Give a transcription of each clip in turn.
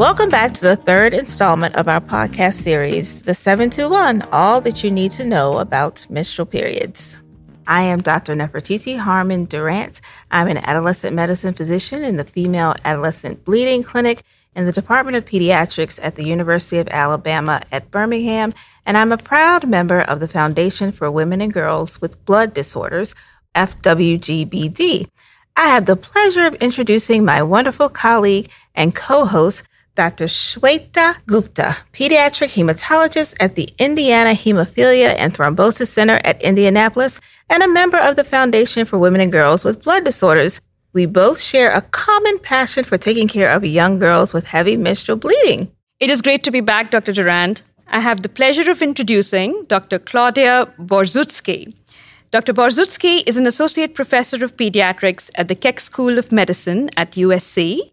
Welcome back to the third installment of our podcast series, The 721 All That You Need to Know About Menstrual Periods. I am Dr. Nefertiti Harmon Durant. I'm an adolescent medicine physician in the Female Adolescent Bleeding Clinic in the Department of Pediatrics at the University of Alabama at Birmingham, and I'm a proud member of the Foundation for Women and Girls with Blood Disorders, FWGBD. I have the pleasure of introducing my wonderful colleague and co-host, Dr. Shweta Gupta, pediatric hematologist at the Indiana Hemophilia and Thrombosis Center at Indianapolis and a member of the Foundation for Women and Girls with Blood Disorders. We both share a common passion for taking care of young girls with heavy menstrual bleeding. It is great to be back, Dr. Durant. I have the pleasure of introducing Dr. Claudia Borzutzky. Dr. Borzutzky is an associate professor of pediatrics at the Keck School of Medicine at USC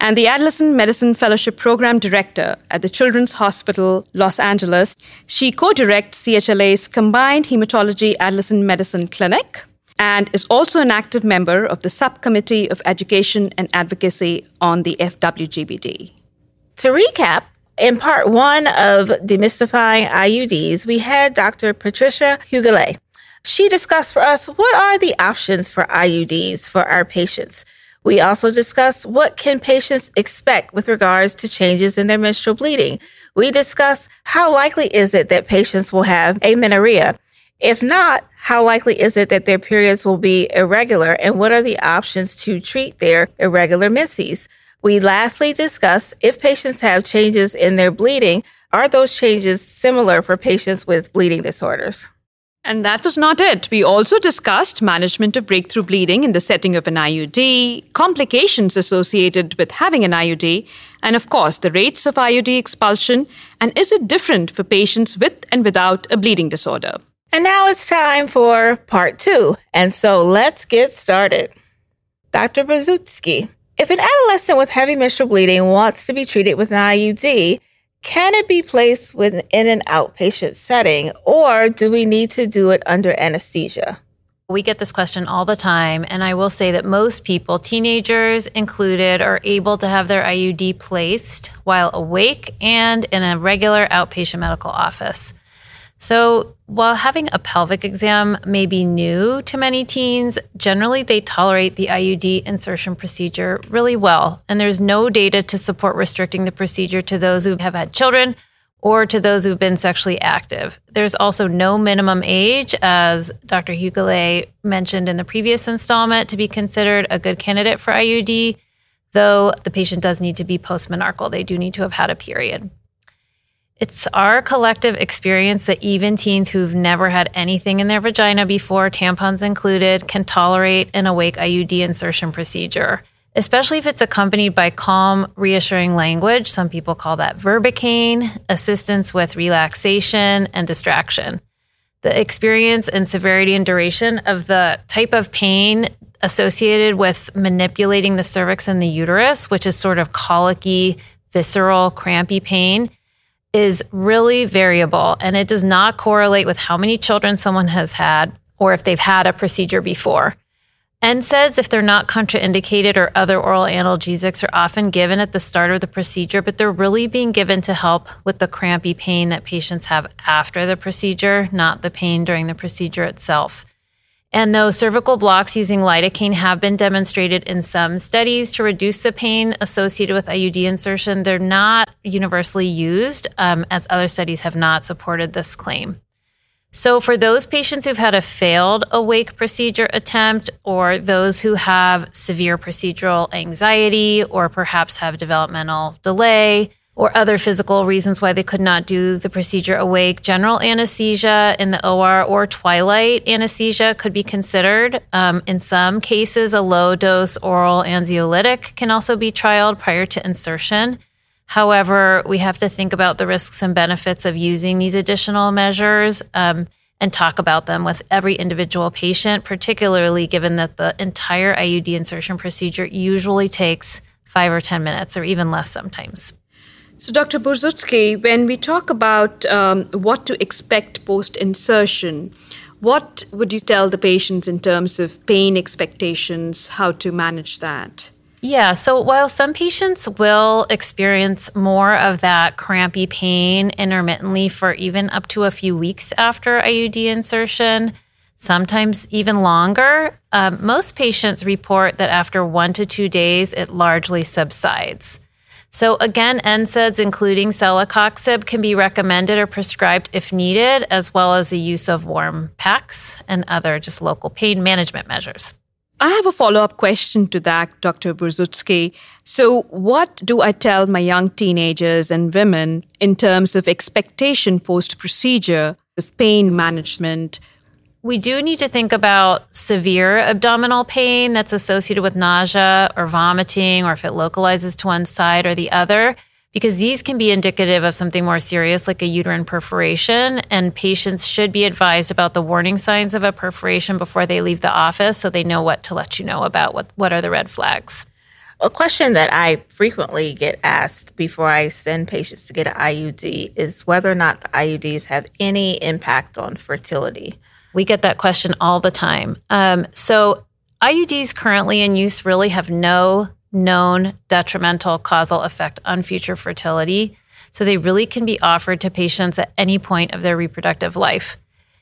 and the Adolescent Medicine Fellowship Program Director at the Children's Hospital, Los Angeles. She co directs CHLA's Combined Hematology Adolescent Medicine Clinic and is also an active member of the Subcommittee of Education and Advocacy on the FWGBD. To recap, in part one of Demystifying IUDs, we had Dr. Patricia Huguelet. She discussed for us what are the options for IUDs for our patients. We also discuss what can patients expect with regards to changes in their menstrual bleeding. We discuss how likely is it that patients will have amenorrhea. If not, how likely is it that their periods will be irregular and what are the options to treat their irregular menses? We lastly discussed if patients have changes in their bleeding, are those changes similar for patients with bleeding disorders? And that was not it. We also discussed management of breakthrough bleeding in the setting of an IUD, complications associated with having an IUD, and of course, the rates of IUD expulsion, and is it different for patients with and without a bleeding disorder? And now it's time for part two. And so let's get started. Dr. Borzutzky, if an adolescent with heavy menstrual bleeding wants to be treated with an IUD, can it be placed within an outpatient setting, or do we need to do it under anesthesia? We get this question all the time, and I will say that most people, teenagers included, are able to have their IUD placed while awake and in a regular outpatient medical office. So, while having a pelvic exam may be new to many teens, generally they tolerate the IUD insertion procedure really well. And there's no data to support restricting the procedure to those who have had children or to those who've been sexually active. There's also no minimum age, as Dr. Huguelet mentioned in the previous installment, to be considered a good candidate for IUD, though the patient does need to be postmenarchal. They do need to have had a period. It's our collective experience that even teens who've never had anything in their vagina before, tampons included, can tolerate an awake IUD insertion procedure, especially if it's accompanied by calm, reassuring language. Some people call that verbocaine, assistance with relaxation and distraction. The experience and severity and duration of the type of pain associated with manipulating the cervix and the uterus, which is sort of colicky, visceral, crampy pain is really variable and it does not correlate with how many children someone has had or if they've had a procedure before. NSAIDs, if they're not contraindicated or other oral analgesics, are often given at the start of the procedure, but they're really being given to help with the crampy pain that patients have after the procedure, not the pain during the procedure itself. And though cervical blocks using lidocaine have been demonstrated in some studies to reduce the pain associated with IUD insertion, they're not universally used, um, as other studies have not supported this claim. So, for those patients who've had a failed awake procedure attempt, or those who have severe procedural anxiety, or perhaps have developmental delay, or other physical reasons why they could not do the procedure awake. General anesthesia in the OR or twilight anesthesia could be considered. Um, in some cases, a low dose oral anxiolytic can also be trialed prior to insertion. However, we have to think about the risks and benefits of using these additional measures um, and talk about them with every individual patient, particularly given that the entire IUD insertion procedure usually takes five or 10 minutes or even less sometimes. So, Dr. Borzutzky, when we talk about um, what to expect post insertion, what would you tell the patients in terms of pain expectations, how to manage that? Yeah. So while some patients will experience more of that crampy pain intermittently for even up to a few weeks after IUD insertion, sometimes even longer, um, most patients report that after one to two days, it largely subsides. So again, NSAIDs, including celecoxib, can be recommended or prescribed if needed, as well as the use of warm packs and other just local pain management measures. I have a follow up question to that, Dr. Borzutzky. So, what do I tell my young teenagers and women in terms of expectation post procedure of pain management? We do need to think about severe abdominal pain that's associated with nausea or vomiting, or if it localizes to one side or the other because these can be indicative of something more serious like a uterine perforation and patients should be advised about the warning signs of a perforation before they leave the office so they know what to let you know about what, what are the red flags a question that I frequently get asked before I send patients to get an IUD is whether or not the IUDs have any impact on fertility. We get that question all the time. Um, so, IUDs currently in use really have no known detrimental causal effect on future fertility. So they really can be offered to patients at any point of their reproductive life.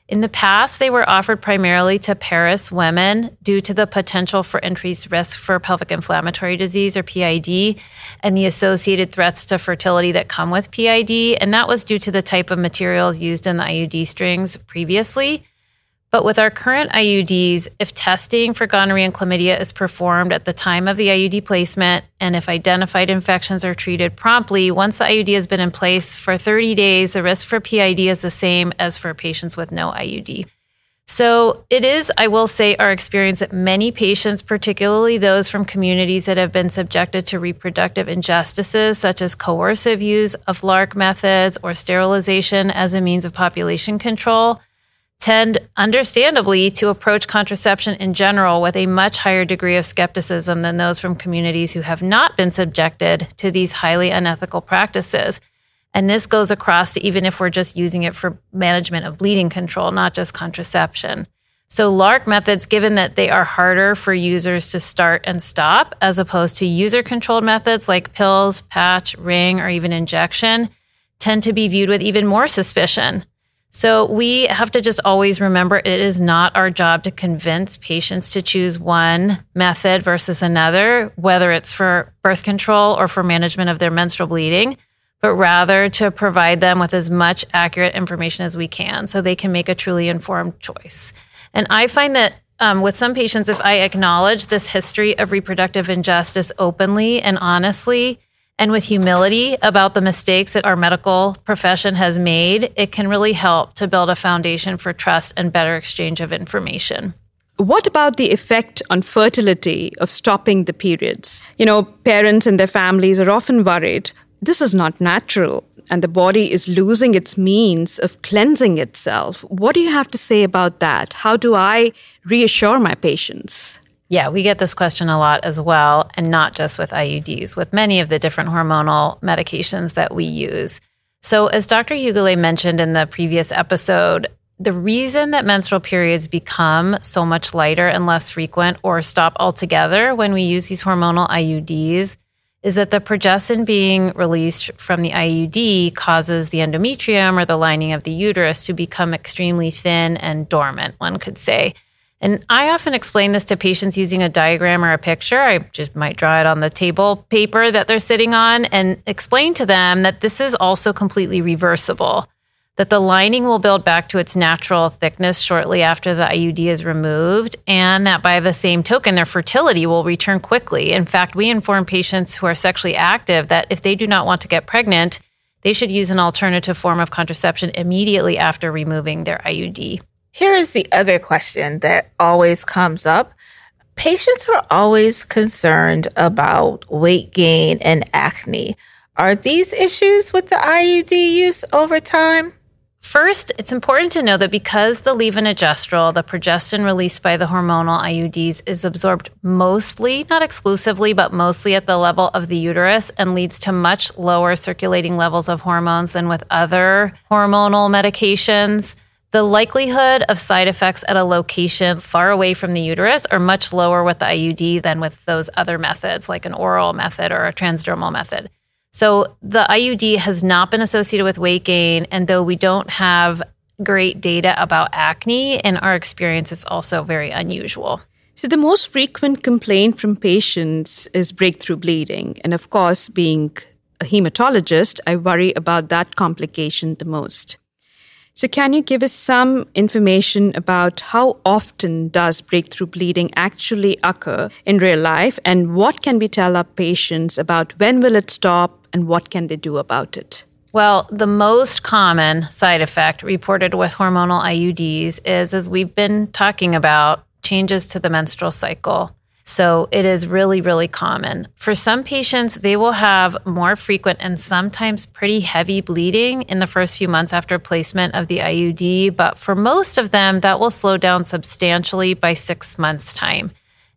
In the past, they were offered primarily to parous women due to the potential for increased risk for pelvic inflammatory disease or PID and the associated threats to fertility that come with PID. And that was due to the type of materials used in the IUD strings previously. But with our current IUDs, if testing for gonorrhea and chlamydia is performed at the time of the IUD placement, and if identified infections are treated promptly, once the IUD has been in place for 30 days, the risk for PID is the same as for patients with no IUD. So it is, I will say, our experience that many patients, particularly those from communities that have been subjected to reproductive injustices, such as coercive use of LARC methods or sterilization as a means of population control, tend understandably to approach contraception in general with a much higher degree of skepticism than those from communities who have not been subjected to these highly unethical practices. And this goes across to even if we're just using it for management of bleeding control, not just contraception. So, LARC methods, given that they are harder for users to start and stop, as opposed to user controlled methods like pills, patch, ring, or even injection, tend to be viewed with even more suspicion. So we have to just always remember it is not our job to convince patients to choose one method versus another, whether it's for birth control or for management of their menstrual bleeding, but rather to provide them with as much accurate information as we can so they can make a truly informed choice. And I find that um, with some patients, if I acknowledge this history of reproductive injustice openly and honestly, and with humility about the mistakes that our medical profession has made, it can really help to build a foundation for trust and better exchange of information. What about the effect on fertility of stopping the periods? You know, parents and their families are often worried this is not natural and the body is losing its means of cleansing itself. What do you have to say about that? How do I reassure my patients? Yeah, we get this question a lot as well, and not just with IUDs, with many of the different hormonal medications that we use. So, as Dr. Huguelet mentioned in the previous episode, the reason that menstrual periods become so much lighter and less frequent or stop altogether when we use these hormonal IUDs is that the progestin being released from the IUD causes the endometrium or the lining of the uterus to become extremely thin and dormant, one could say. And I often explain this to patients using a diagram or a picture. I just might draw it on the table paper that they're sitting on and explain to them that this is also completely reversible, that the lining will build back to its natural thickness shortly after the IUD is removed, and that by the same token, their fertility will return quickly. In fact, we inform patients who are sexually active that if they do not want to get pregnant, they should use an alternative form of contraception immediately after removing their IUD. Here is the other question that always comes up. Patients are always concerned about weight gain and acne. Are these issues with the IUD use over time? First, it's important to know that because the levonorgestrel, the progestin released by the hormonal IUDs, is absorbed mostly, not exclusively, but mostly at the level of the uterus and leads to much lower circulating levels of hormones than with other hormonal medications The likelihood of side effects at a location far away from the uterus are much lower with the IUD than with those other methods, like an oral method or a transdermal method. So the IUD has not been associated with weight gain. And though we don't have great data about acne, in our experience, it's also very unusual. So, the most frequent complaint from patients is breakthrough bleeding. And of course, being a hematologist, I worry about that complication the most. So, can you give us some information about how often does breakthrough bleeding actually occur in real life, and what can we tell our patients about when will it stop and what can they do about it? Well, the most common side effect reported with hormonal IUDs is, as we've been talking about, changes to the menstrual cycle. So it is really, really common. For some patients, they will have more frequent and sometimes pretty heavy bleeding in the first few months after placement of the IUD. But for most of them, that will slow down substantially by six months' time.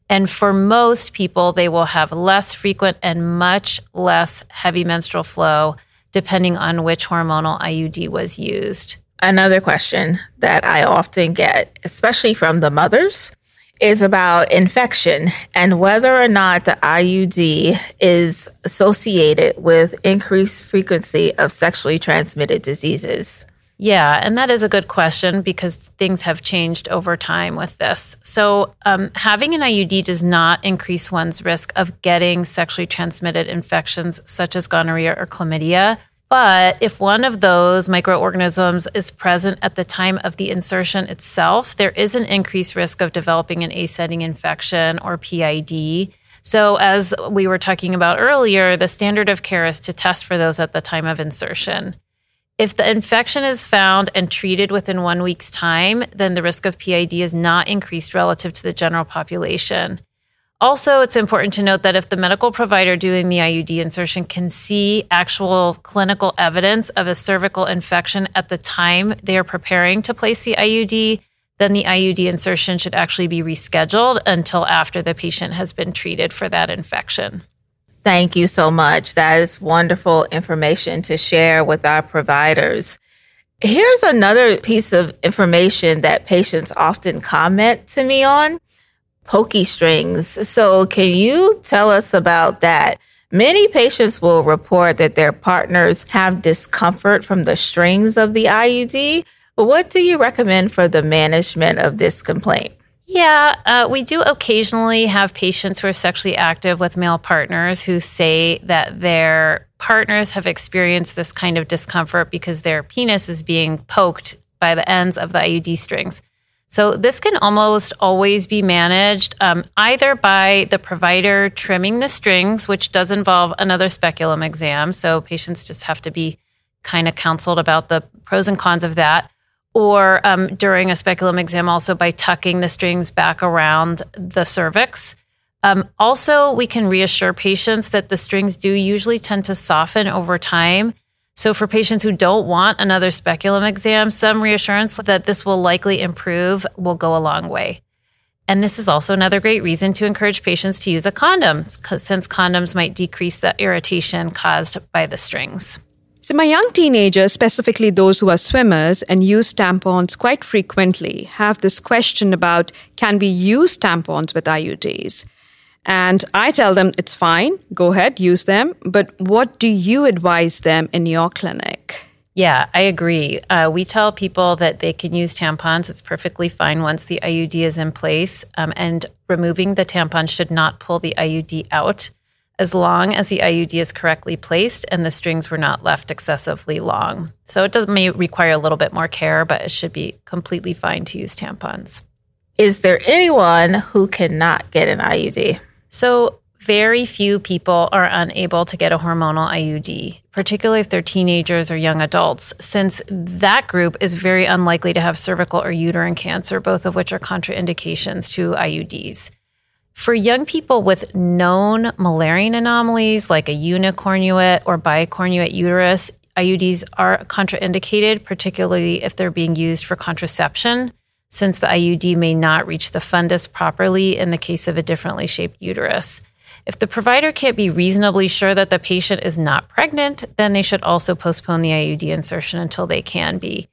And for most people, they will have less frequent and much less heavy menstrual flow, depending on which hormonal IUD was used. Another question that I often get, especially from the mothers, is about infection and whether or not the IUD is associated with increased frequency of sexually transmitted diseases. Yeah, and that is a good question because things have changed over time with this. So, um, having an IUD does not increase one's risk of getting sexually transmitted infections such as gonorrhea or chlamydia. But if one of those microorganisms is present at the time of the insertion itself, there is an increased risk of developing an ascending infection or PID. So, as we were talking about earlier, the standard of care is to test for those at the time of insertion. If the infection is found and treated within one week's time, then the risk of PID is not increased relative to the general population. Also, it's important to note that if the medical provider doing the IUD insertion can see actual clinical evidence of a cervical infection at the time they are preparing to place the IUD, then the IUD insertion should actually be rescheduled until after the patient has been treated for that infection. Thank you so much. That is wonderful information to share with our providers. Here's another piece of information that patients often comment to me on pokey strings. So, can you tell us about that? Many patients will report that their partners have discomfort from the strings of the IUD. What do you recommend for the management of this complaint? Yeah, uh, we do occasionally have patients who are sexually active with male partners who say that their partners have experienced this kind of discomfort because their penis is being poked by the ends of the IUD strings. So this can almost always be managed um, either by the provider trimming the strings, which does involve another speculum exam. So patients just have to be kind of counseled about the pros and cons of that. Or um, during a speculum exam, also by tucking the strings back around the cervix. Um, also, we can reassure patients that the strings do usually tend to soften over time so, for patients who don't want another speculum exam, some reassurance that this will likely improve will go a long way. And this is also another great reason to encourage patients to use a condom, since condoms might decrease the irritation caused by the strings. So, my young teenagers, specifically those who are swimmers and use tampons quite frequently, have this question about can we use tampons with IUDs? And I tell them it's fine, go ahead, use them. But what do you advise them in your clinic? Yeah, I agree. Uh, we tell people that they can use tampons. It's perfectly fine once the IUD is in place. Um, and removing the tampon should not pull the IUD out as long as the IUD is correctly placed and the strings were not left excessively long. So it does may require a little bit more care, but it should be completely fine to use tampons. Is there anyone who cannot get an IUD? So, very few people are unable to get a hormonal IUD, particularly if they're teenagers or young adults, since that group is very unlikely to have cervical or uterine cancer, both of which are contraindications to IUDs. For young people with known Müllerian anomalies like a unicornuate or bicornuate uterus, IUDs are contraindicated, particularly if they're being used for contraception since the IUD may not reach the fundus properly in the case of a differently shaped uterus. If the provider can't be reasonably sure that the patient is not pregnant, then they should also postpone the IUD insertion until they can be.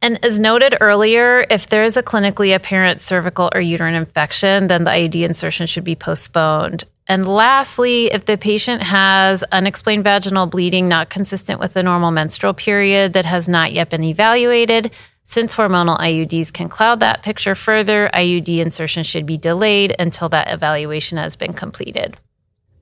And as noted earlier, if there is a clinically apparent cervical or uterine infection, then the IUD insertion should be postponed. And lastly, if the patient has unexplained vaginal bleeding not consistent with the normal menstrual period that has not yet been evaluated, since hormonal IUDs can cloud that picture further, IUD insertion should be delayed until that evaluation has been completed.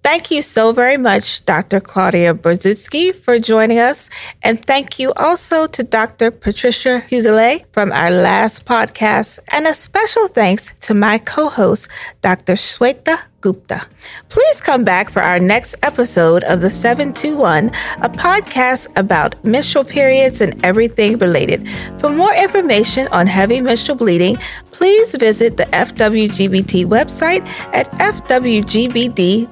Thank you so very much, Dr. Claudia Borzutzky, for joining us. And thank you also to Dr. Patricia Huguelet from our last podcast. And a special thanks to my co host, Dr. Shweta Gupta. Please come back for our next episode of the 721, a podcast about menstrual periods and everything related. For more information on heavy menstrual bleeding, please visit the FWGBD website at fwgbd.org.